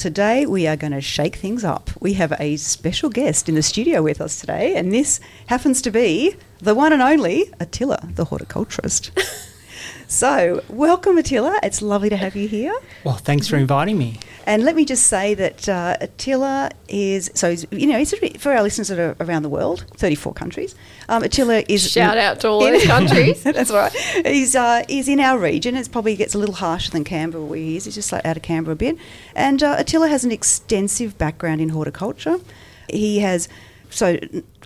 today we are going to shake things up. We have a special guest in the studio with us today, and this happens to be the one and only Attila, the horticulturist. so, welcome, Attila. It's lovely to have you here. Well, thanks for inviting me. And let me just say that uh, Attila is so you know he's for our listeners that are around the world, thirty-four countries. Um, Attila is shout out to all those countries. that's right. He's uh, he's in our region. It probably gets a little harsher than Canberra where he is. He's just like out of Canberra a bit. And uh, Attila has an extensive background in horticulture. He has so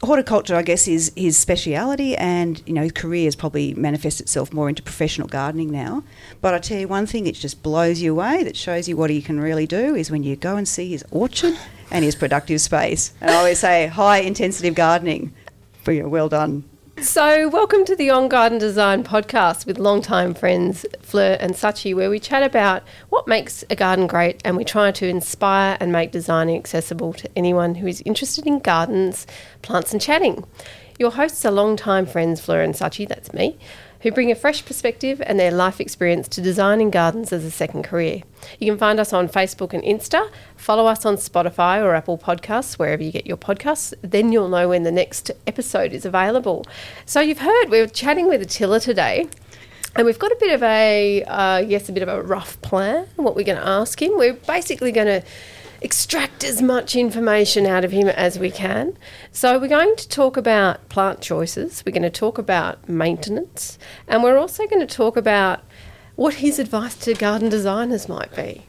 horticulture, I guess, is his speciality, and you know his career has probably manifested itself more into professional gardening now. But I tell you one thing, it just blows you away. That shows you what he can really do is when you go and see his orchard and his productive space. And I always say, high intensive gardening. For you, well done. So, welcome to the On Garden Design podcast with longtime friends Fleur and Sachi, where we chat about what makes a garden great and we try to inspire and make designing accessible to anyone who is interested in gardens, plants, and chatting. Your hosts are longtime friends Fleur and Sachi, that's me, who bring a fresh perspective and their life experience to designing gardens as a second career. You can find us on Facebook and Insta, follow us on Spotify or Apple Podcasts, wherever you get your podcasts. Then you'll know when the next episode is available. So you've heard we're chatting with Attila today. And we've got a bit of a, uh, yes, a bit of a rough plan, what we're going to ask him. We're basically going to extract as much information out of him as we can. So, we're going to talk about plant choices, we're going to talk about maintenance, and we're also going to talk about what his advice to garden designers might be.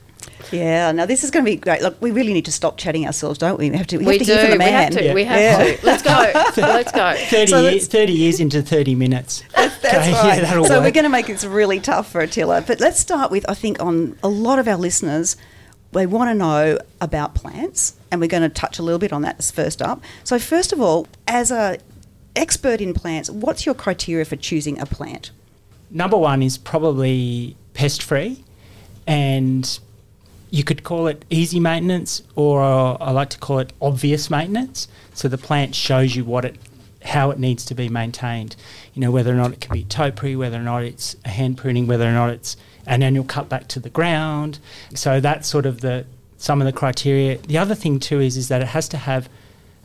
Yeah, now this is going to be great. Look, we really need to stop chatting ourselves, don't we? We have to. We, we have to do. hear from the man. We have to. Yeah. We have yeah. to. Let's go. Let's go. 30, so years, 30 years into 30 minutes. That's, that's okay, right. Yeah, so work. we're going to make this really tough for Attila. But let's start with, I think, on a lot of our listeners they want to know about plants, and we're going to touch a little bit on that first up. So, first of all, as a expert in plants, what's your criteria for choosing a plant? Number one is probably pest free, and you could call it easy maintenance, or I like to call it obvious maintenance. So the plant shows you what it, how it needs to be maintained. You know whether or not it can be topiary, whether or not it's hand pruning, whether or not it's an annual cut back to the ground. So that's sort of the some of the criteria. The other thing too is is that it has to have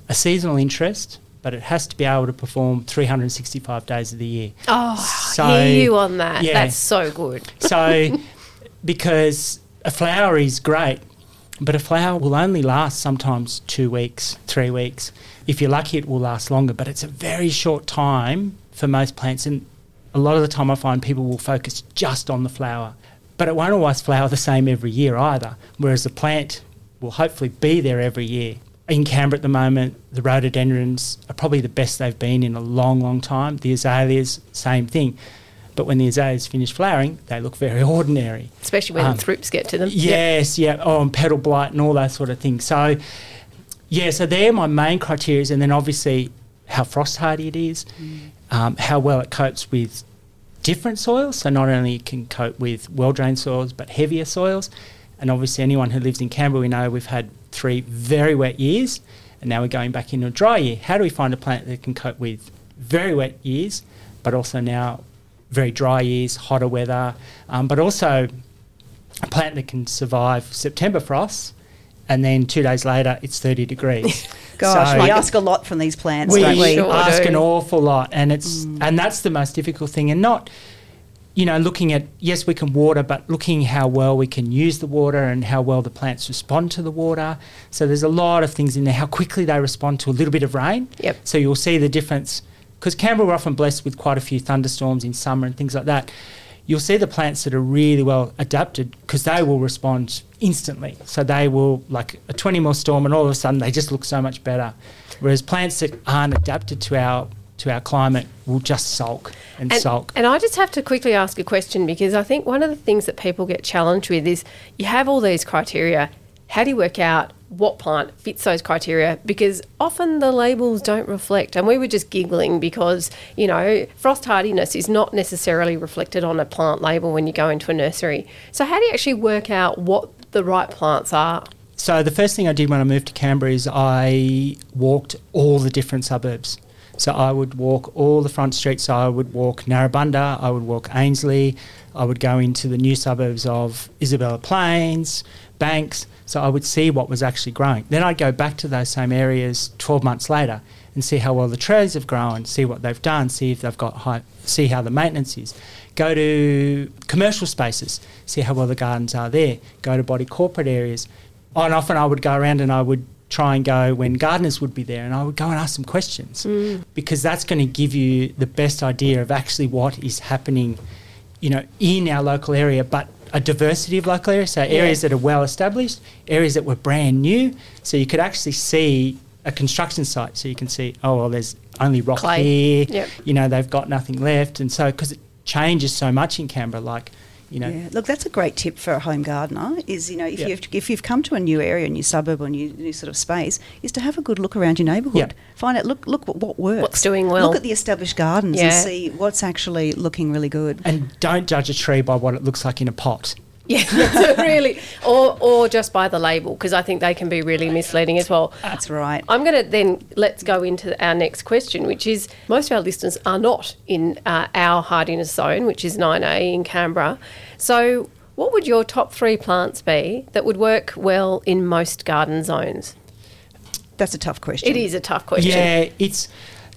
a seasonal interest, but it has to be able to perform 365 days of the year. Oh, so, hear you on that. Yeah. That's so good. So, because a flower is great, but a flower will only last sometimes two weeks, three weeks. If you're lucky, it will last longer, but it's a very short time for most plants. And a lot of the time I find people will focus just on the flower, but it won't always flower the same every year either. Whereas the plant will hopefully be there every year. In Canberra at the moment, the rhododendrons are probably the best they've been in a long, long time. The azaleas, same thing. But when the azaleas finish flowering, they look very ordinary. Especially when um, thrips get to them. Yes, yep. yeah. Oh, and petal blight and all that sort of thing. So, yeah, so they're my main criteria. And then obviously how frost hardy it is, mm um, how well it copes with different soils. So not only can cope with well drained soils, but heavier soils. And obviously, anyone who lives in Canberra, we know we've had three very wet years, and now we're going back into a dry year. How do we find a plant that can cope with very wet years, but also now very dry years, hotter weather, um, but also a plant that can survive September frosts and then two days later it's 30 degrees. Gosh, so we ask a lot from these plants, we, don't we? Sure ask do. an awful lot, and it's mm. and that's the most difficult thing, and not. You know, looking at yes, we can water, but looking how well we can use the water and how well the plants respond to the water. So there's a lot of things in there. How quickly they respond to a little bit of rain. Yep. So you'll see the difference because Canberra we're often blessed with quite a few thunderstorms in summer and things like that you'll see the plants that are really well adapted because they will respond instantly. So they will, like a 20 mil storm, and all of a sudden they just look so much better. Whereas plants that aren't adapted to our to our climate will just sulk and, and, sulk. And I just have to quickly ask a question because I think one of the things that people get challenged with is you have all these criteria. How do you work out what plant fits those criteria because often the labels don't reflect. And we were just giggling because, you know, frost hardiness is not necessarily reflected on a plant label when you go into a nursery. So, how do you actually work out what the right plants are? So, the first thing I did when I moved to Canberra is I walked all the different suburbs. So I would walk all the front streets. So I would walk Narrabundah, I would walk Ainslie, I would go into the new suburbs of Isabella Plains, Banks. So I would see what was actually growing. Then I'd go back to those same areas 12 months later and see how well the trees have grown, see what they've done, see if they've got high, see how the maintenance is. Go to commercial spaces, see how well the gardens are there. Go to body corporate areas. And often I would go around and I would try and go when gardeners would be there and I would go and ask some questions mm. because that's going to give you the best idea of actually what is happening, you know, in our local area, but a diversity of local areas. So areas that are well established, areas that were brand new. So you could actually see a construction site. So you can see, oh, well, there's only rock Clay. here. Yep. You know, they've got nothing left. And so, because it changes so much in Canberra, like, you know, Yeah, look, that's a great tip for a home gardener. Is you know if Yeah. you've if you've come to a new area, a new suburb, or a new, new sort of space, is to have a good look around your neighbourhood. Yeah. Find out look look what, what works, What's doing well. Look at the established gardens and Yeah. see what's actually looking really good. and don't judge a tree by what it looks like in a pot. Yeah, really, or or just by the label because I think they can be really misleading as well. That's right. I'm going to then let's go into our next question, which is most of our listeners are not in uh, our hardiness zone, which is 9A in Canberra. So, what would your top three plants be that would work well in most garden zones? That's a tough question. It is a tough question. Yeah, it's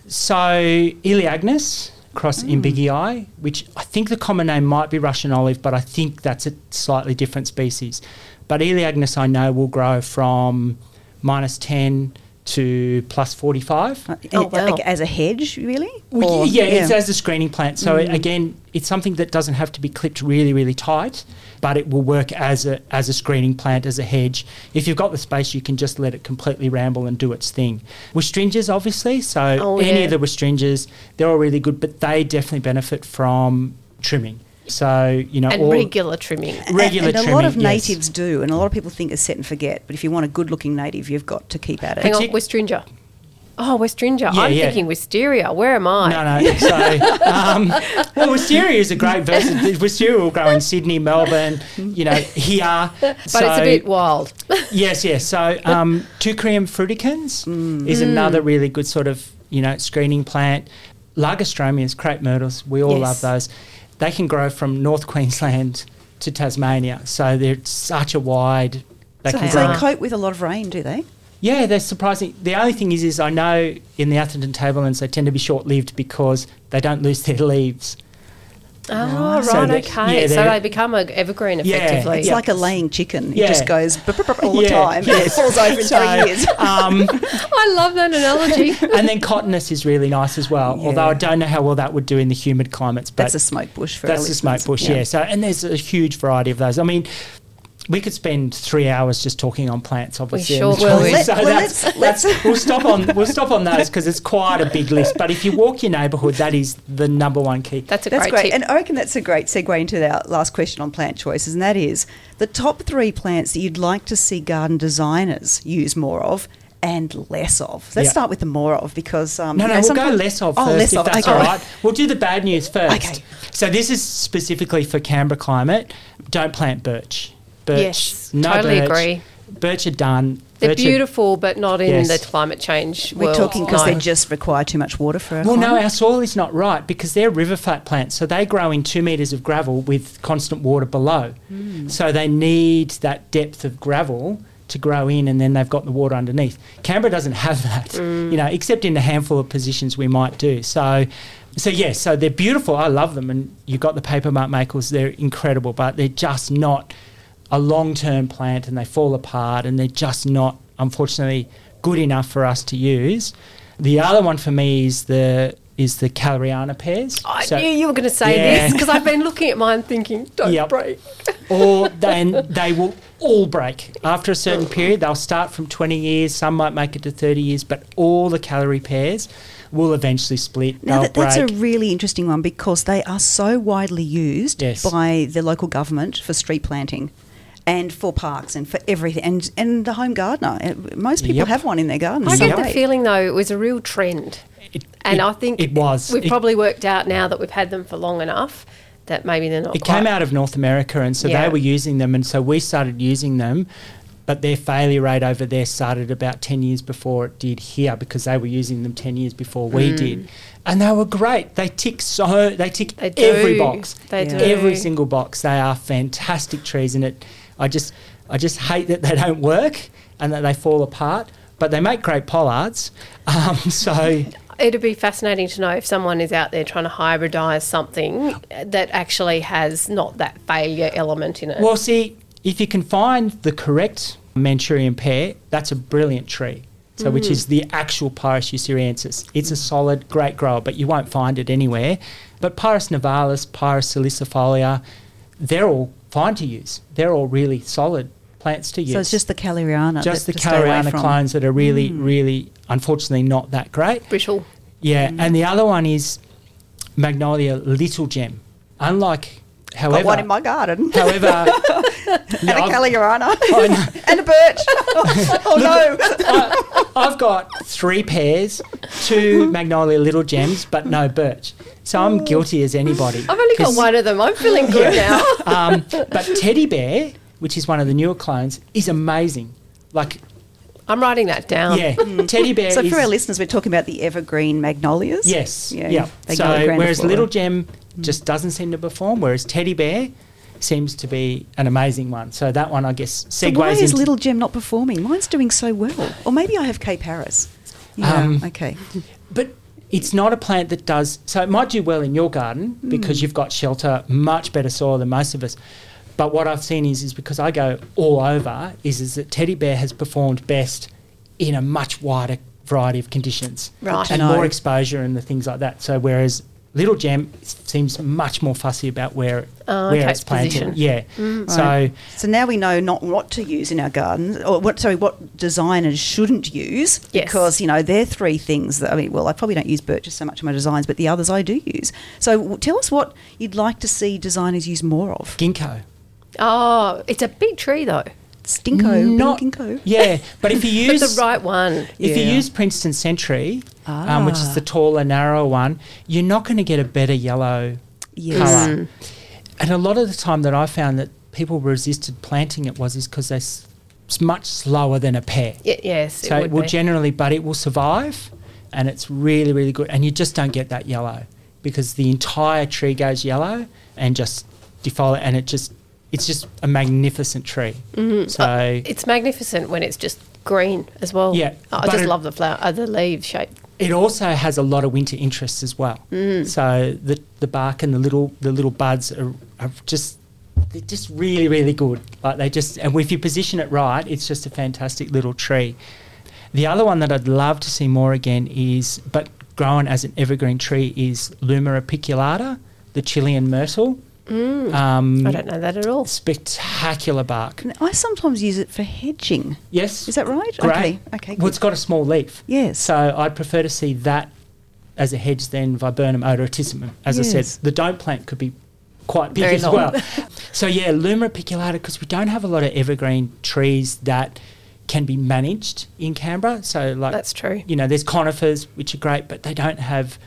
so Elaeagnus in Biggie mm. Eye, which I think the common name might be Russian olive, but I think that's a slightly different species. But Elaeagnus, I know, will grow from minus 10 to plus 45. Uh, Oh, wow. As a hedge, really? Well, Or- yeah, it's as a screening plant. So Mm. again, it's something that doesn't have to be clipped really, really tight, but it will work as a as a screening plant, as a hedge. If you've got the space, you can just let it completely ramble and do its thing. Westringias, obviously. So Oh, any yeah. of the westringias, they're all really good, but they definitely benefit from trimming. So you know, and all regular trimming. Regular and, a lot of yes. natives do, and a lot of people think it's set and forget. But if you want a good-looking native, you've got to keep at it. Hang on, Partic- Westringia. Oh, Westringia. Yeah, I'm yeah. thinking Wisteria. Where am I? No, no. So, um, well, wisteria is a great version. Wisteria will grow in Sydney, Melbourne, you know, here. But it's a bit wild. Yes, yes. So, um, Teucrium fruticans is another really good sort of, you know, screening plant. Lagerstroemias, crepe myrtles, we all Yes. love those. They can grow from North Queensland to Tasmania. So they're such a wide. They so can grow. they cope with a lot of rain, do they? Yeah, they're surprising. The only thing is, is I know in the Atherton tablelands they tend to be short-lived because they don't lose their leaves. Oh, right, So they- okay. yeah, so they're- become an evergreen Yeah, effectively. It's Yeah. like a laying chicken. It just goes all the Yeah, time. yes. It falls over in So, three years. um, I love that analogy. and then cotinus is really nice as well. Yeah. Although I don't know how well that would do in the humid climates. But That's a smoke bush for that's the smoke listeners. bush, yeah. So and there's a huge variety of those. I mean. We could spend three hours just talking on plants, obviously. We sure will. Let- so well, that's, let's- that's, let's- we'll stop on we'll stop on those because it's quite a big list. But if you walk your neighbourhood, that is the number one key. That's a That's great, great. tip. And I reckon that's a great segue into our last question on plant choices, and that is the top three plants that you'd like to see garden designers use more of and less of. Let's Yeah. start with the more of because um, No, you no, know, we'll go less of oh, first, less if of. that's okay. all right. We'll do the bad news first. Okay. So this is specifically for Canberra climate. Don't plant birch. Birch. Yes, no totally birch. agree. Birch are done. They're Birch are- beautiful, but not in Yes. the climate change We're world. talking because no. they just require too much water for. a Well, no, our soil is not right because they're river flat plants. So they grow in two metres of gravel with constant water below. Hmm. So they need that depth of gravel to grow in and then they've got the water underneath. Canberra doesn't have that, you know, except in a handful of positions we might do. So, so yes, so they're beautiful. I love them. And you've got the paperbark maples, they're incredible, but they're just not a long term plant and they fall apart and they're just not, unfortunately, good enough for us to use. The other one for me is the is the Calleryana pears. I So- knew you were going to say Yeah. this because I've been looking at mine thinking, don't Yep. break. or then they will all break after a certain period. They'll start from 20 years, some might make it to 30 years, but all the Callery pears will eventually split. Now that, that's a really interesting one because they are so widely used Yes. by the local government for street planting. And for parks and for everything, and and the home gardener. Uh, Most people Yep. have one in their garden. I some get the feeling though it was a real trend, It- and it- I think it was. We've It- probably worked out now that we've had them for long enough that maybe they're not. It quite- came out of North America, and so Yeah. they were using them, and so we started using them. but their failure rate over there started about 10 years before it did here because they were using them 10 years before we Mm. did. And they were great. They tick so they tick They every box. They Yeah. do. Every single box. They are fantastic trees and it I just I just hate that they don't work and that they fall apart, but they make great pollards. Um, so It'd be fascinating to know if someone is out there trying to hybridize something that actually has not that failure element in it. Well, see, if you can find the correct Manchurian pear, that's a brilliant tree. So, which is the actual Pyrus ussuriensis. It's a solid, great grower, but you won't find it anywhere. But Pyrus nivalis, Pyrus salicifolia, they're all fine to use. They're all really solid plants to use. So it's just the Calleryana. just the to stay away Calleryana from. clones that are really, really, unfortunately, not that great. Brittle. Yeah, Mm. and the other one is Magnolia Little Gem. Unlike, however, Got one in my garden. however, and a Calleryana. And a birch. oh no. I, I've got three pairs, two Magnolia Little Gems, but no birch. So I'm guilty as anybody. I've only got one of them. I'm feeling good now. Um, but Teddy Bear, which is one of the newer clones, is amazing. Like, I'm writing that down. yeah, Teddy Bear So is. for our listeners, we're talking about the evergreen magnolias. Yes. Yeah. Yeah. So whereas Little Gem just doesn't seem to perform, whereas Teddy Bear seems to be an amazing one. So that one, I guess, So segues why is into Little Gem not performing? Mine's doing so well. Or maybe I have Kay Parris. Yeah. Um, okay. But it's not a plant that does so. It might do well in your garden because you've got shelter, much better soil than most of us. But what I've seen is, is because I go all over, is is that teddy bear has performed best in a much wider variety of conditions Right. and No. more exposure and the things like that. So whereas little gem seems much more fussy about where Oh, where okay, it's planted. position. Yeah. Mm. So Right. So now we know not what to use in our gardens, or what sorry, what designers shouldn't use, Yes. because you know they're three things that I mean. Well, I probably don't use birches so much in my designs, but the others I do use. So tell us what you'd like to see designers use more of. ginkgo. Oh, it's a big tree though. Stinko, Not- ginkgo. Yeah, but if you But use the right one. If you use Princeton Sentry, um, which is Ah. the taller, narrower one, you're not going to get a better yellow Yes. colour. And a lot of the time that I found that people resisted planting it was is because they're s- it's much slower than a pear. Y- yes, so it it, will be. generally, but it will survive, and it's really, really good. And you just don't get that yellow because the entire tree goes yellow and just defoliate, and it just it's just a magnificent tree. Mm-hmm. So It's magnificent when it's just green as well. Yeah, Oh, I just it- love the flower, uh, the leaf shape. It also has a lot of winter interests as well. Mm. So the the bark and the little the little buds are, are just they're just really really good. Like they just and if you position it right, it's just a fantastic little tree. The other one that I'd love to see more again is, but grown as an evergreen tree, is Luma apiculata, the Chilean myrtle. Um, Mm. I don't know that at all. Spectacular bark. I sometimes use it for hedging. Yes. Is that right? Great. Okay. Okay. Well, it's got a small leaf. Yes. So I'd prefer to see that as a hedge than Viburnum odoratissimum. As I said, the don't plant could be quite big Very as long. well. so yeah, Luma apiculata, because we don't have a lot of evergreen trees that can be managed in Canberra. So like That's true. you know, there's conifers which are great, but they don't have.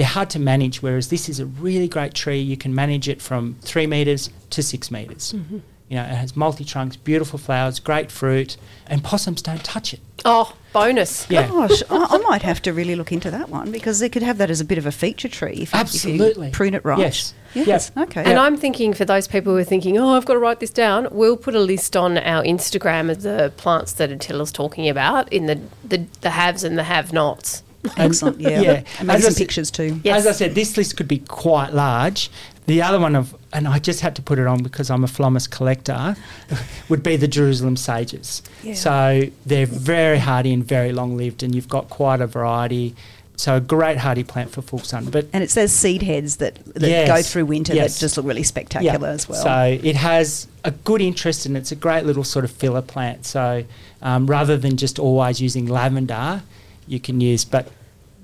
They're hard to manage. Whereas this is a really great tree. You can manage it from three meters to six meters. Mm-hmm. You know, it has multi trunks, beautiful flowers, great fruit, and possums don't touch it. Oh, bonus. Yeah. Gosh, I, I might have to really look into that one because they could have that as a bit of a feature tree if, you- if Absolutely. you prune it right. Yes. Yes. Yep. Okay. And I'm thinking for those people who are thinking, oh, I've got to write this down, we'll put a list on our Instagram of the plants that Attila's talking about in the, the, the haves and the have nots. Excellent. Yeah. yeah. And maybe As I some said- pictures too. Yes. As I said, this list could be quite large. The other one of, and I just had to put it on because I'm a Phlomis collector, would be the Jerusalem sages. Yeah. So they're very hardy and very long lived, and you've got quite a variety. So a great hardy plant for full sun. But And it's those seed heads that, that Yes. go through winter Yes. that just look really spectacular as well. So it has a good interest and it's a great little sort of filler plant. So um, rather than just always using lavender, you can use, but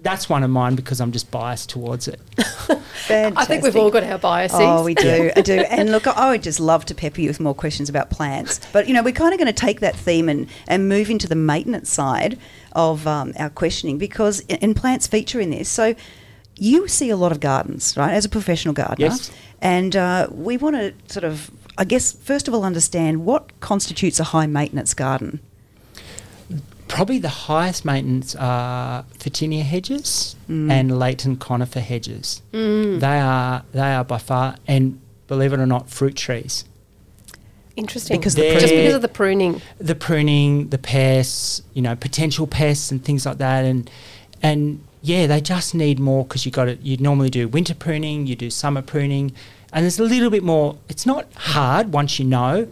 that's one of mine because I'm just biased towards it. Fantastic. I think we've all got our biases. Oh, we do. I do. And look, I would just love to pepper you with more questions about plants. But, you know, we're kind of going to take that theme and, and move into the maintenance side of um, our questioning because, and plants feature in this. So you see a lot of gardens, right, as a professional gardener. Yes. And uh, we want to sort of I guess, first of all, understand what constitutes a high maintenance garden. Probably the highest maintenance are Photinia hedges Mm. and Leighton conifer hedges. Mm. They are they are by far, and believe it or not, fruit trees. Interesting. Because the just because of the pruning. the pruning, the pests, you know, potential pests and things like that, and and yeah, they just need more because you got to. You normally do winter pruning, you do summer pruning, and there's a little bit more. It's not hard once you know,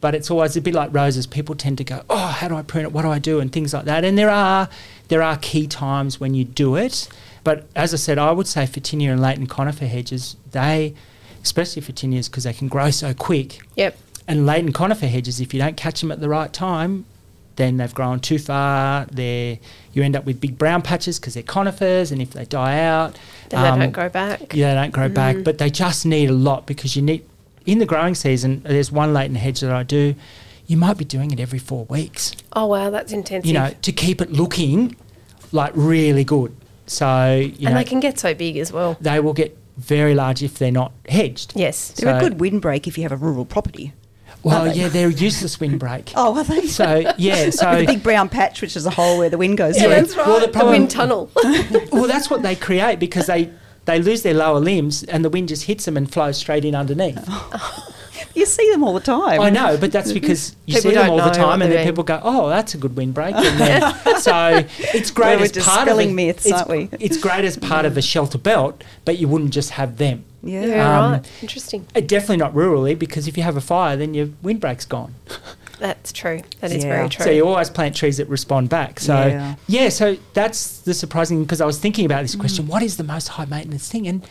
but it's always a bit like roses. People tend to go, oh, how do I prune it? What do I do? And things like that. And there are there are key times when you do it, but as I said, I would say Photinia and Leighton conifer hedges, they, especially Photinias, because they can grow so quick. Yep. And Leighton conifer hedges, if you don't catch them at the right time, then they've grown too far. They you end up with big brown patches because they're conifers, and if they die out, Then they um, don't grow back. Yeah, they don't grow back. But they just need a lot because you need in the growing season. There's one Leighton hedge that I do. You might be doing it every four weeks. Oh wow, that's intense. You know, to keep it looking like really good. So you and know they can get so big as well. they will get very large if they're not hedged. Yes. They're a good windbreak if you have a rural property. Well, they? yeah, they're a useless windbreak. Oh, are they? So yeah, so the big brown patch, which is a hole where the wind goes Yeah, through. that's right. Well, the the, wind tunnel. well, that's what they create because they they lose their lower limbs and the wind just hits them and flows straight in underneath. You see them all the time. I know, but that's because you People see them all the time, and then people go, "Oh, that's a good windbreak." So it's great Well, as part of spelling it. myths, it's, aren't we? It's great as part of a shelter belt, but you wouldn't just have them. Yeah. yeah, Um, right. Interesting. Definitely not rurally, because if you have a fire, then your windbreak's gone. That's true. That is Yeah. very true. So you always plant trees that respond back. So Yeah. yeah, so that's the surprising because I was thinking about this question: Mm. what is the most high maintenance thing? And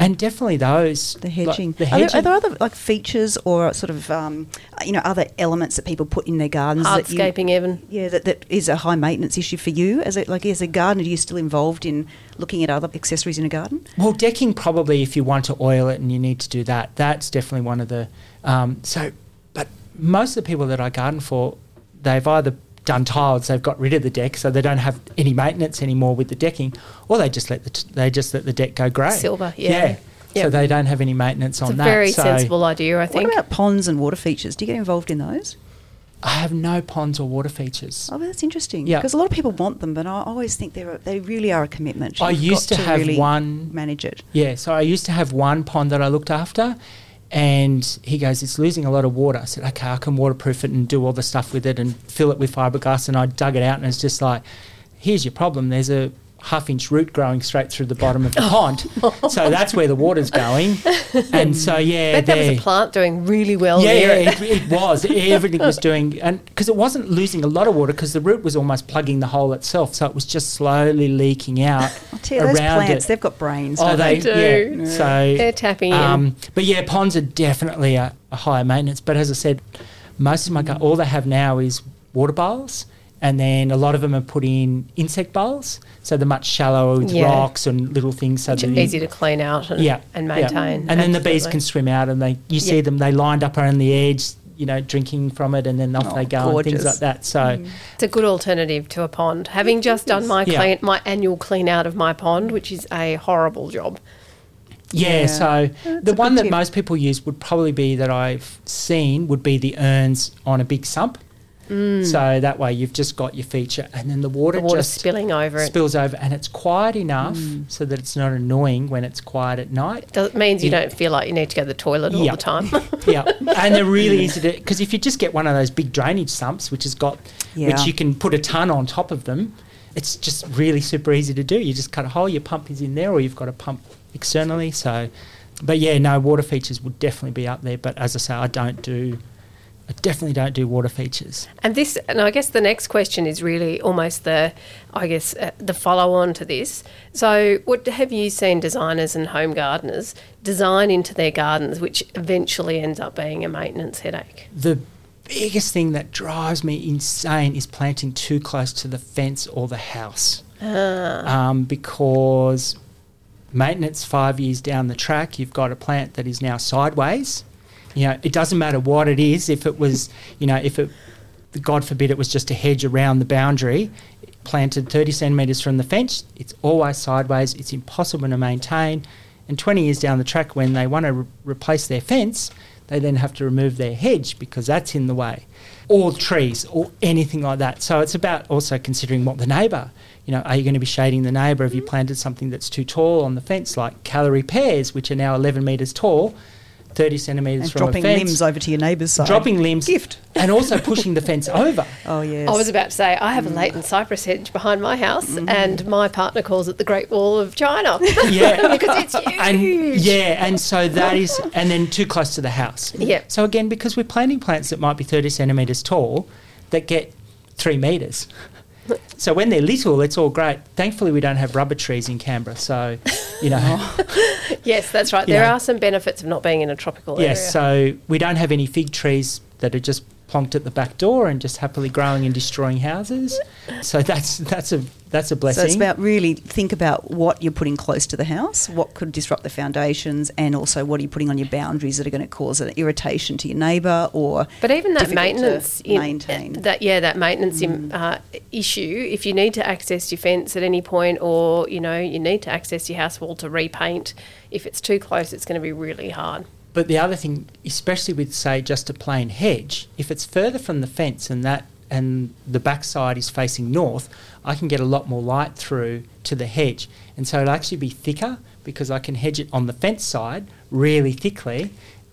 and definitely those The like hedging. the Are, there, hedging. are there other like features or sort of um, you know other elements that people put in their gardens? that you- Hardscaping, Evan. Yeah, that, that is a high maintenance issue for you. As a, like as a gardener, are you still involved in looking at other accessories in a garden? Well, decking probably if you want to oil it and you need to do that, that's definitely one of the. Um, so, but most of the people that I garden for, they've either done tiles, they've got rid of the deck, so they don't have any maintenance anymore with the decking, or they just let the t- they just let the deck go grey. Silver, yeah. So Yep. they don't have any maintenance It's on a that. very so sensible idea, I think. What about ponds and water features? Do you get involved in those? I have no ponds or water features. Oh, that's interesting. Yeah. because a lot of people want them, but I always think they're a, they really are a commitment. I You've used got to have really one- manage it. Yeah, so I used to have one pond that I looked after, and he goes, "It's losing a lot of water." I said, "Okay, I can waterproof it and do all the stuff with it and fill it with fiberglass." And I dug it out, and it's just like, "Here's your problem. There's a half-inch root growing straight through the bottom of the pond, so that's where the water's going." And so, yeah, But that was a plant doing really well yeah, near yeah, it. it, it was. Everything was doing, and because it wasn't losing a lot of water, because the root was almost plugging the hole itself, so it was just slowly leaking out I'll tell you, those plants, it. they've got brains. Oh, they, They do. Yeah. So They're tapping in. um, but yeah, ponds are definitely a, a higher maintenance. But as I said, most of my gar- all they have now is water bowls, and then a lot of them are put in insect bowls, so they're much shallower with Yeah. rocks and little things. So that you- Easy to clean out and, yeah, and yeah. maintain. And then the bees can swim out, and they you see them they lined up around the edge, you know, drinking from it, and then off Oh, they go and things like that. So. Mm. It's a good alternative to a pond. Having just done my Yeah. clean, my annual clean out of my pond, which is a horrible job. Yeah, Yeah. so That's the one that tip. most people use would probably be that I've seen would be the urns on a big sump. So that way you've just got your feature, and then the water, Mm. The water just spilling over it. spills over, and it's quiet enough Mm. so that it's not annoying when it's quiet at night. Does, means you Yeah. don't feel like you need to go to the toilet all the time. yeah, and they're really easy to because if you just get one of those big drainage sumps, which has got Yeah. which you can put a ton on top of them, it's just really super easy to do. You just cut a hole, your pump is in there, or you've got a pump externally. So, but yeah, no water features would definitely be up there. But as I say, I don't do. I definitely don't do water features. And this, and I guess the next question is really almost the, I guess, uh, the follow on to this. So, what have you seen designers and home gardeners design into their gardens, which eventually ends up being a maintenance headache? The biggest thing that drives me insane is planting too close to the fence or the house. Um, because maintenance five years down the track, you've got a plant that is now sideways. You know, it doesn't matter what it is. If it was, you know, if it, God forbid, it was just a hedge around the boundary, planted 30 centimetres from the fence, it's always sideways. It's impossible to maintain. And 20 years down the track, when they want to re- replace their fence, they then have to remove their hedge because that's in the way, or trees, or anything like that. So it's about also considering what the neighbour, you know, are you going to be shading the neighbour? Have you planted something that's too tall on the fence, like Callery pears, which are now 11 metres tall, 30 centimetres And from dropping a fence, limbs over to your neighbour's side. dropping limbs, Gift. and also pushing the fence over. Oh, yes. I was about to say, I have a Leighton cypress hedge behind my house, Mm-hmm. and my partner calls it the Great Wall of China. Yeah. because it's huge. and yeah, and so that is, and then too close to the house. Yep. So again, because we're planting plants that might be thirty centimeters tall, that get three meters. So when they're little, it's all great. Thankfully, we don't have rubber trees in Canberra, so you know. Oh. yes, that's right. There know. are some benefits of not being in a tropical area. yes, so we don't have any fig trees that are just plonked at the back door and just happily growing and destroying houses. So that's that's a that's a blessing. So it's about really think about what you're putting close to the house, what could disrupt the foundations, and also what are you putting on your boundaries that are going to cause an irritation to your neighbour or. But even that difficult to maintenance, in- maintain. that yeah, that maintenance im- uh, issue. If you need to access your fence at any point, or you know you need to access your house wall to repaint, if it's too close, it's going to be really hard. But the other thing, especially with say just a plain hedge, if it's further from the fence and that and the backside is facing north, I can get a lot more light through to the hedge, and so it'll actually be thicker because I can hedge it on the fence side really thickly.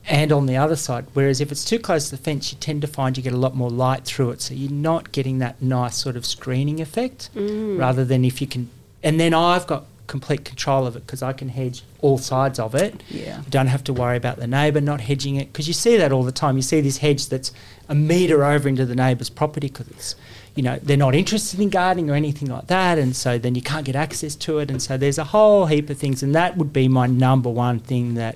And on the other side, whereas if it's too close to the fence, you tend to find you get a lot more light through it, so you're not getting that nice sort of screening effect. Mm. Rather than if you can, and then I've got complete control of it because I can hedge all sides of it. Yeah. You don't have to worry about the neighbour not hedging it because you see that all the time. You see this hedge that's a metre over into the neighbour's property because it's, you know, they're not interested in gardening or anything like that, and so then you can't get access to it, and so there's a whole heap of things, and that would be my number one thing that,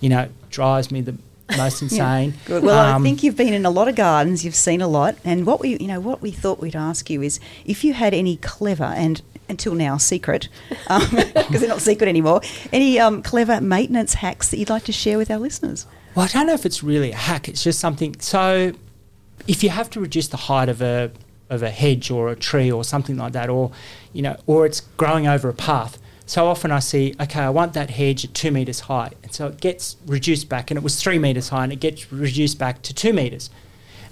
you know, drives me the most insane. Good. Well, I Um, think you've been in a lot of gardens. You've seen a lot, and what we, you know, what we thought we'd ask you is if you had any clever and until now secret, because they're not secret anymore, any um, clever maintenance hacks that you'd like to share with our listeners. Well, I don't know if it's really a hack. It's just something. So, if you have to reduce the height of a of a hedge or a tree or something like that, or you know, or it's growing over a path. So often I see, okay, I want that hedge at two meters high, and so it gets reduced back, and it was three meters high, and it gets reduced back to two meters,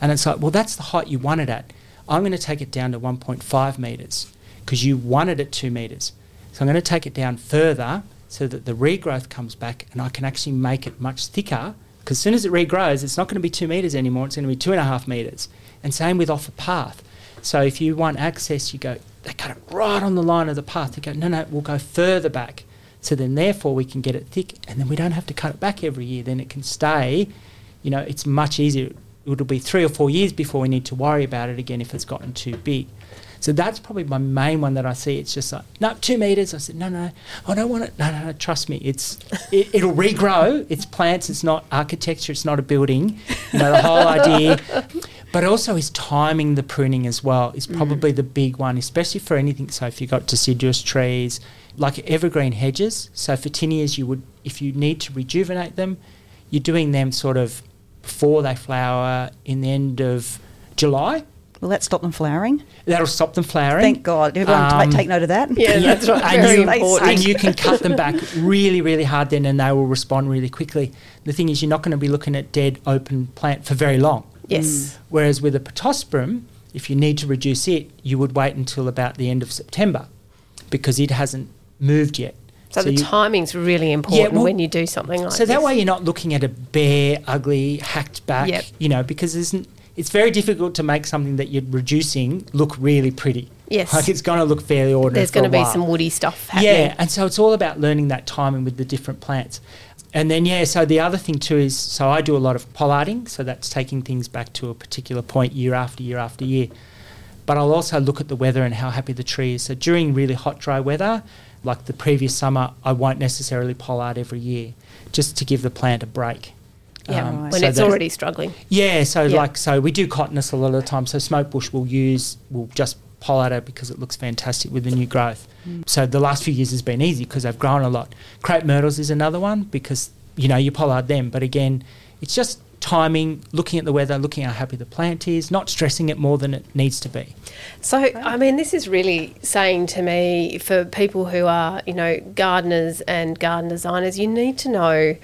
and it's like, well, that's the height you want it at. I'm going to take it down to 1.5 meters because you wanted it two meters. So I'm going to take it down further so that the regrowth comes back and I can actually make it much thicker. Because as soon as it regrows, it's not going to be two metres anymore, it's going to be two and a half metres. And same with off a path. So if you want access, you go, they cut it right on the line of the path. They go, no, no, we'll go further back. So then, therefore, we can get it thick and then we don't have to cut it back every year. Then it can stay, you know, it's much easier. It'll be three or four years before we need to worry about it again if it's gotten too big. So that's probably my main one that I see. It's just like, no, two meters. I said, no, no, I don't want it. No, no, no trust me. It's it, it'll regrow. It's plants. It's not architecture. It's not a building. You know, the whole idea. But also is timing the pruning as well is mm. probably the big one, especially for anything. So if you've got deciduous trees, like evergreen hedges. So Photinias, you would, if you need to rejuvenate them, you're doing them sort of before they flower in the end of July. Will that stop them flowering? That'll stop them flowering. Thank God. Everyone Um, take note of that. Yeah, that's right. and Very you, important. And you can cut them back really, really hard then, and they will respond really quickly. The thing is, you're not going to be looking at dead open plant for very long. Yes. Whereas with a pittosporum, if you need to reduce it, you would wait until about the end of September because it hasn't moved yet. So, the you- timing's really important well, when you do something like so this. that way you're not looking at a bare, ugly, hacked back, Yep. you know, because there's n- it's very difficult to make something that you're reducing look really pretty. Yes. Like it's going to look fairly ordinary. There's going to be while. some woody stuff happening. Yeah, and so it's all about learning that timing with the different plants. And then, yeah, so the other thing too is so I do a lot of pollarding, so that's taking things back to a particular point year after year after year. But I'll also look at the weather and how happy the tree is. So during really hot, dry weather, like the previous summer, I won't necessarily pollard every year, just to give the plant a break. Yeah, Um, Right. when so it's already struggling. yeah, so Yeah. like so we do cotinus a lot of the time. So smoke bush will use will just pollard it because it looks fantastic with the new growth. So the last few years has been easy because they've grown a lot. Crepe myrtles is another one because you know you pollard them, but again, it's just timing, looking at the weather, looking how happy the plant is, not stressing it more than it needs to be. So, I mean, this is really saying to me for people who are, you know, gardeners and garden designers, you need to know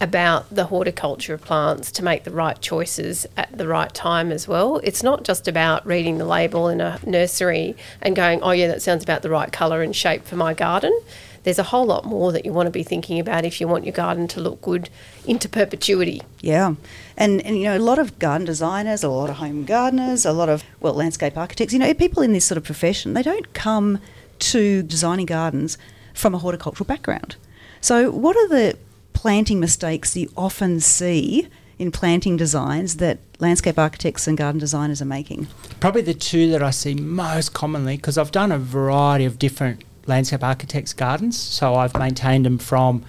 about the horticulture of plants to make the right choices at the right time as well. It's not just about reading the label in a nursery and going, oh, yeah, that sounds about the right colour and shape for my garden. There's a whole lot more that you want to be thinking about if you want your garden to look good into perpetuity. Yeah. And, and, you know, a lot of garden designers, a lot of home gardeners, a lot of, well, landscape architects, you know, people in this sort of profession, they don't come to designing gardens from a horticultural background. So, what are the planting mistakes you often see in planting designs that landscape architects and garden designers are making? Probably the two that I see most commonly, because I've done a variety of different landscape architects' gardens, so I've maintained them from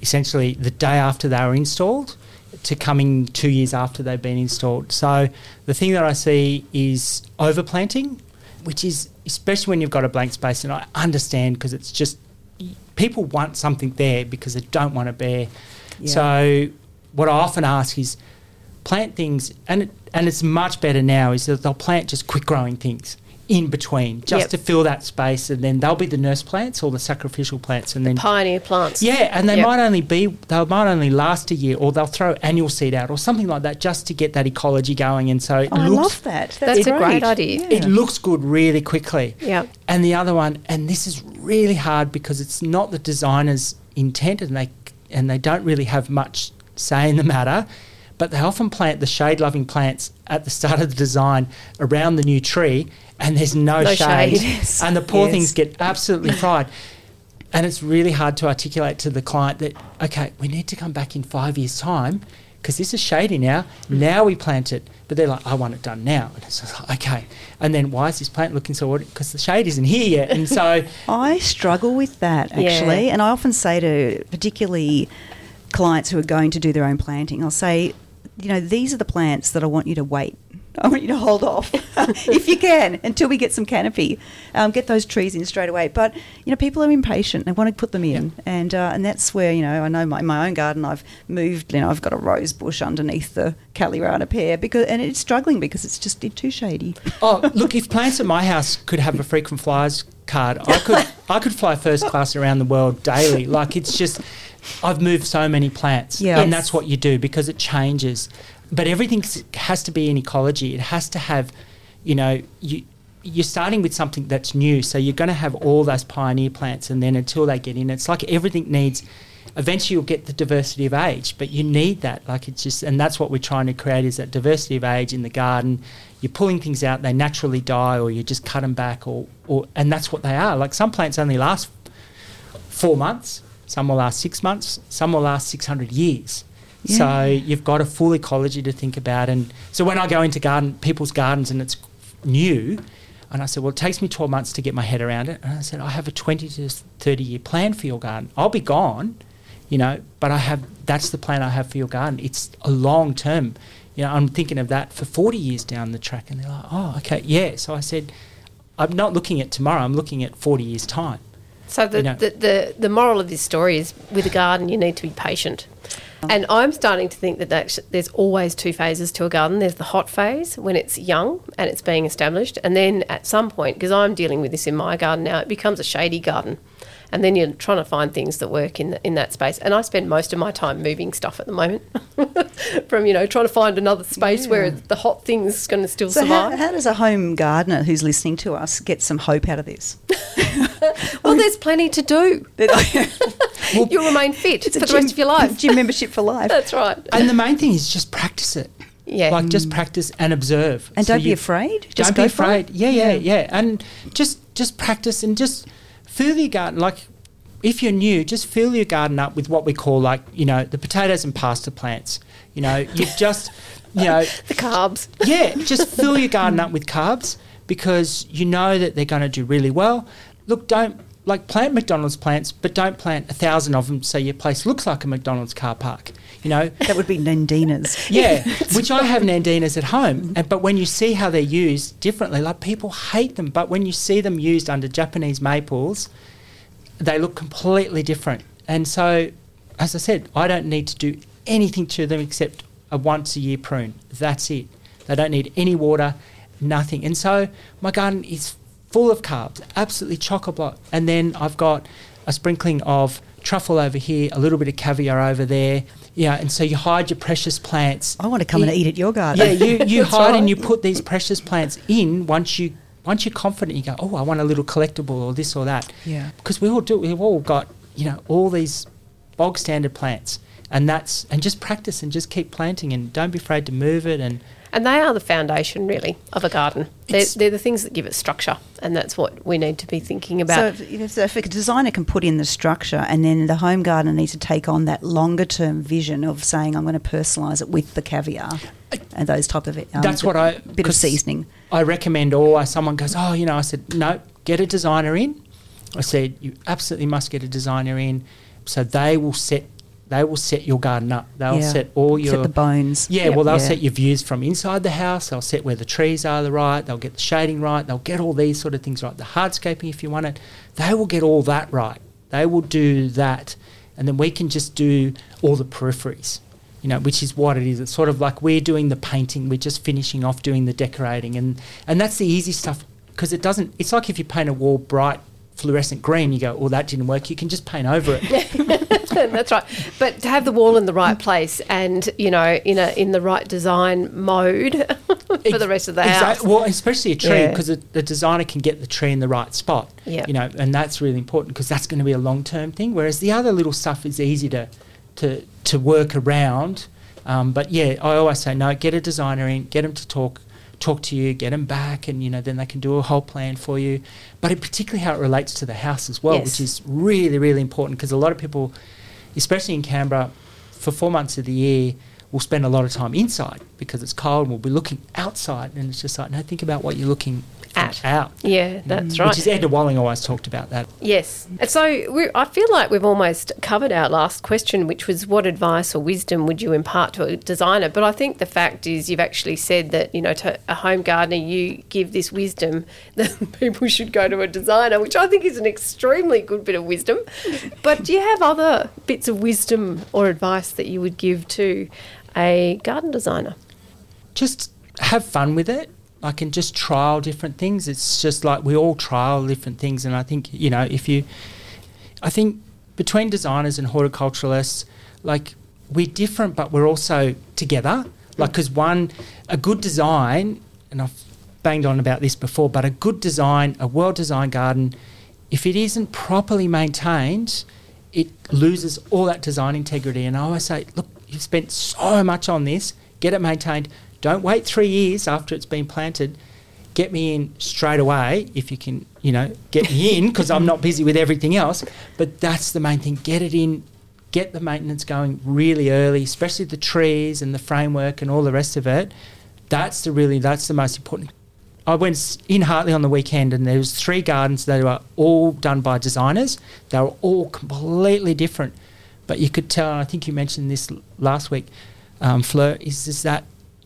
essentially the day after they were installed to coming two years after they've been installed. So the thing that I see is overplanting, which is especially when you've got a blank space, and I understand because it's just people want something there because they don't want to bear. Yeah. So what I often ask is plant things, and it, and it's much better now. Is that they'll plant just quick growing things in between just yep. to fill that space and then they'll be the nurse plants or the sacrificial plants and then the pioneer plants yeah and they yep. might only be they might only last a year or they'll throw annual seed out or something like that just to get that ecology going and so it oh, looks, I love that that's, that's a great idea yeah. it looks good really quickly yeah and the other one and this is really hard because it's not the designer's intent and they and they don't really have much say in the matter but they often plant the shade loving plants at the start of the design around the new tree and there's no, no shade, shade. And the poor yes. things get absolutely fried. And it's really hard to articulate to the client that okay, we need to come back in five years' time because this is shady now. Mm. Now we plant it, but they're like, I want it done now. And it's like, okay. And then why is this plant looking so odd? Because the shade isn't here yet. And so I struggle with that actually, yeah. and I often say to particularly clients who are going to do their own planting, I'll say, you know, these are the plants that I want you to wait I want you to hold off if you can until we get some canopy. Um, get those trees in straight away. But you know, people are impatient; they want to put them in, and uh, and that's where you know I know my, my own garden I've moved. You know, I've got a rose bush underneath the Calleryana pear because and it's struggling because it's just too shady. Oh, look! If plants at my house could have a frequent flyers card, I could I could fly first class around the world daily. Like it's just. I've moved so many plants, yes. and that's what you do because it changes but everything has to be in ecology. It has to have, you know, you you're starting with something that's new, so you're going to have all those pioneer plants, and then until they get in, it's like everything needs. Eventually, you'll get the diversity of age, but you need that. Like it's just, and that's what we're trying to create is that diversity of age in the garden. You're pulling things out; they naturally die, or you just cut them back, or, or and that's what they are. Like some plants only last four months, some will last six months, some will last six hundred years. Yeah. So you've got a full ecology to think about. And so when I go into garden, people's gardens and it's new, and I said, well, it takes me 12 months to get my head around it. And I said, I have a 20 to 30 year plan for your garden. I'll be gone, you know, but I have, that's the plan I have for your garden. It's a long term. You know, I'm thinking of that for 40 years down the track. And they're like, oh, okay, yeah. So I said, I'm not looking at tomorrow, I'm looking at 40 years' time. So the, you know, the, the, the moral of this story is with a garden, you need to be patient. And I'm starting to think that, there's always two phases to a garden. There's the hot phase when it's young and it's being established, and then at some point, because I'm dealing with this in my garden now, it becomes a shady garden and then you're trying to find things that work in the, in that space. And I spend most of my time moving stuff at the moment, from you know trying to find another space yeah. where the hot thing's going to still so survive. How, how, does a home gardener who's listening to us get some hope out of this? well, there's plenty to do. You'll remain fit for the gym, rest of your life. Gym membership for life. That's right. And the main thing is just practice it. Yeah. Like just mm. practice and observe. And so don't be afraid. Just don't be afraid. Yeah, yeah, yeah. And just just practice and just fill your garden like if you're new, just fill your garden up with what we call like, you know, the potatoes and pasta plants. You know, you just you know the carbs. Yeah, just fill your garden up with carbs because you know that they're going to do really well. Look, don't like plant McDonald's plants, but don't plant a thousand of them so your place looks like a McDonald's car park. You know that would be Nandinas. yeah, which I have Nandinas at home, mm-hmm. and but when you see how they're used differently, like people hate them, but when you see them used under Japanese maples, they look completely different. And so, as I said, I don't need to do anything to them except a once a year prune. That's it. They don't need any water, nothing. And so my garden is full of carbs, absolutely chock a block. And then I've got a sprinkling of truffle over here, a little bit of caviar over there. Yeah, and so you hide your precious plants. I want to come and eat at your garden. Yeah, you, you hide right. and you put these precious plants in once you once you're confident you go, Oh, I want a little collectible or this or that. Yeah. Because we all do we've all got, you know, all these bog standard plants. And that's and just practice and just keep planting and don't be afraid to move it and And they are the foundation, really, of a garden. They're, they're the things that give it structure, and that's what we need to be thinking So about. if, if, so if a designer can put in the structure and then the home gardener needs to take on that longer term vision of saying I'm going to personalise it with the caviar and those type of um, That's what I- bit of 'cause seasoning. I recommend always someone goes, Oh, you know, I said, No, get a designer in. I said, You absolutely must get a designer in. So they will set they will set your garden up. They'll Yeah. set all your set the bones. Yeah, Yep. well, they'll Yeah. set your views from inside the house. They'll set where the trees are the right. They'll get the shading right. They'll get all these sort of things right. The hardscaping, if you want it, they will get all that right. They will do that, and then we can just do all the peripheries. You know, which is what it is. It's sort of like we're doing the painting. We're just finishing off doing the decorating, and and that's the easy stuff because it doesn't. It's like if you paint a wall bright fluorescent green, you go, "Oh, that didn't work." You can just paint over it. That's right. But to have the wall in the right place and you know in a in the right design mode for the rest of the Exact- house. Well, especially a tree Yeah. because the designer can get the tree in the right spot. Yeah. You know, and that's really important because that's going to be a long term thing. Whereas the other little stuff is easy to to to work around. Um, but yeah, I always say no. Get a designer in, get them to talk talk to you, get them back, and you know then they can do a whole plan for you. But it, particularly how it relates to the house as well, Yes. which is really really important because a lot of people, especially in Canberra, for four months of the year. We'll spend a lot of time inside because it's cold and we'll be looking outside and it's just like no think about what you're looking At. out Yeah, mm. that's right. which is Edna Walling always talked about that Yes. And so we I feel like we've almost covered our last question, which was what advice or wisdom would you impart to a designer? But I think the fact is you've actually said that, you know, to a home gardener, you give this wisdom that people should go to a designer, which I think is an extremely good bit of wisdom. But do you have other bits of wisdom or advice that you would give to a garden designer? just have fun with it. I can just trial different things. It's just like we all trial different things, and I think you know if you, I think between designers and horticulturalists, like we're different, but we're also together. Like because one, a good design, and I've banged on about this before, but a good design, a well designed garden, if it isn't properly maintained, it loses all that design integrity. And I always say, look, you've spent so much on this, get it maintained. Don't wait three years after it's been planted. Get me in straight away if you can, you know, get me in because I'm not busy with everything else. But that's the main thing. Get it in, get the maintenance going really early, especially the trees and the framework and all the rest of it. That's the really that's the most important. I went in Hartley on the weekend and there was three gardens that were all done by designers. They were all completely different, but you could tell. I think you mentioned this last week, um, Fleur. Is is that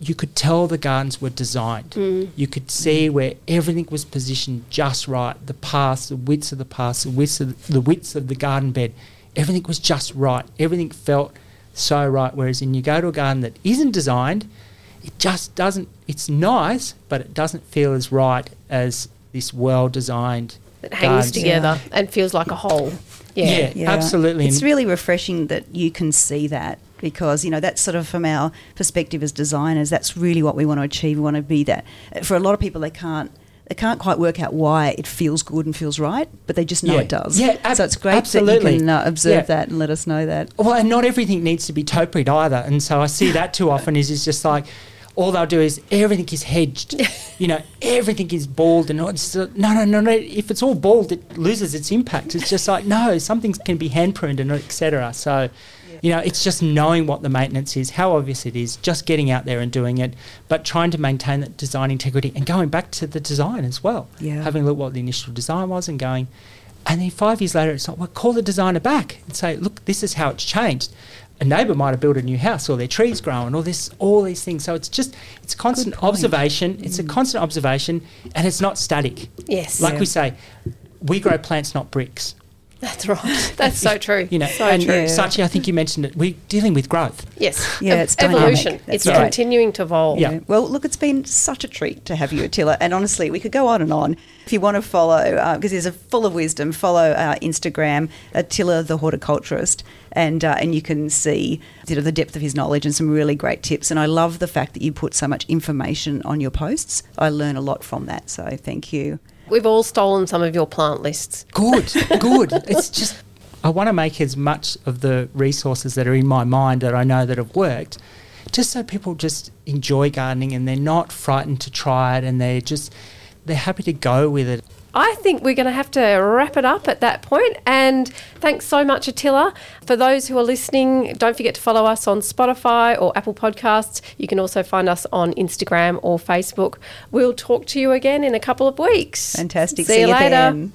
you could tell the gardens were designed. Mm. You could see where everything was positioned just right. The paths, the widths of the paths, the widths of the, the widths of the garden bed. Everything was just right. Everything felt so right. Whereas in you go to a garden that isn't designed, it just doesn't. It's nice, but it doesn't feel as right as this well designed. That hangs together and feels like a whole. Yeah. Yeah. Absolutely. It's really refreshing that you can see that because you know that's sort of from our perspective as designers. That's really what we want to achieve. We want to be that. For a lot of people, they can't. They can't quite work out why it feels good and feels right, but they just know Yeah. it does. Yeah, ab- so it's great that absolutely. you can uh, observe Yeah. that and let us know that. Well, and not everything needs to be topiaried either. And so I see that too often is it's just like all they'll do is everything is hedged. you know, everything is bald and it's uh, no, no, no, no. If it's all bald, it loses its impact. It's just like no, some things can be hand pruned and etc. So, you know, it's just knowing what the maintenance is, how obvious it is, just getting out there and doing it, but trying to maintain that design integrity and going back to the design as well. Yeah. Having a look what the initial design was and going. And then five years later, it's like, well, call the designer back and say, look, this is how it's changed. A neighbour might have built a new house, or their trees growing, or this, all these things. So it's just, it's constant observation. It's a mm. constant observation, and it's not static. Yes. Like Yeah. we say, we grow plants, not bricks. That's right. That's so true. You know, so and true. Yeah. Sachi, I think you mentioned it. We're dealing with growth. Yes. Yeah, it's dynamic. evolution. That's it's right. continuing to evolve. Yeah. Well, look, it's been such a treat to have you, Attila. And honestly, we could go on and on. If you want to follow, because he's a full of wisdom, follow our Instagram, Attila the Horticulturist, and uh, and you can see you know, the depth of his knowledge and some really great tips. And I love the fact that you put so much information on your posts. I learn a lot from that. So thank you. We've all stolen some of your plant lists. Good, good. It's just I want to make as much of the resources that are in my mind that I know that have worked, just so people just enjoy gardening and they're not frightened to try it and they're just they're happy to go with it. I think we're going to have to wrap it up at that point. And thanks so much, Attila. For those who are listening, don't forget to follow us on Spotify or Apple Podcasts. You can also find us on Instagram or Facebook. We'll talk to you again in a couple of weeks. Fantastic. See, See you you later. then.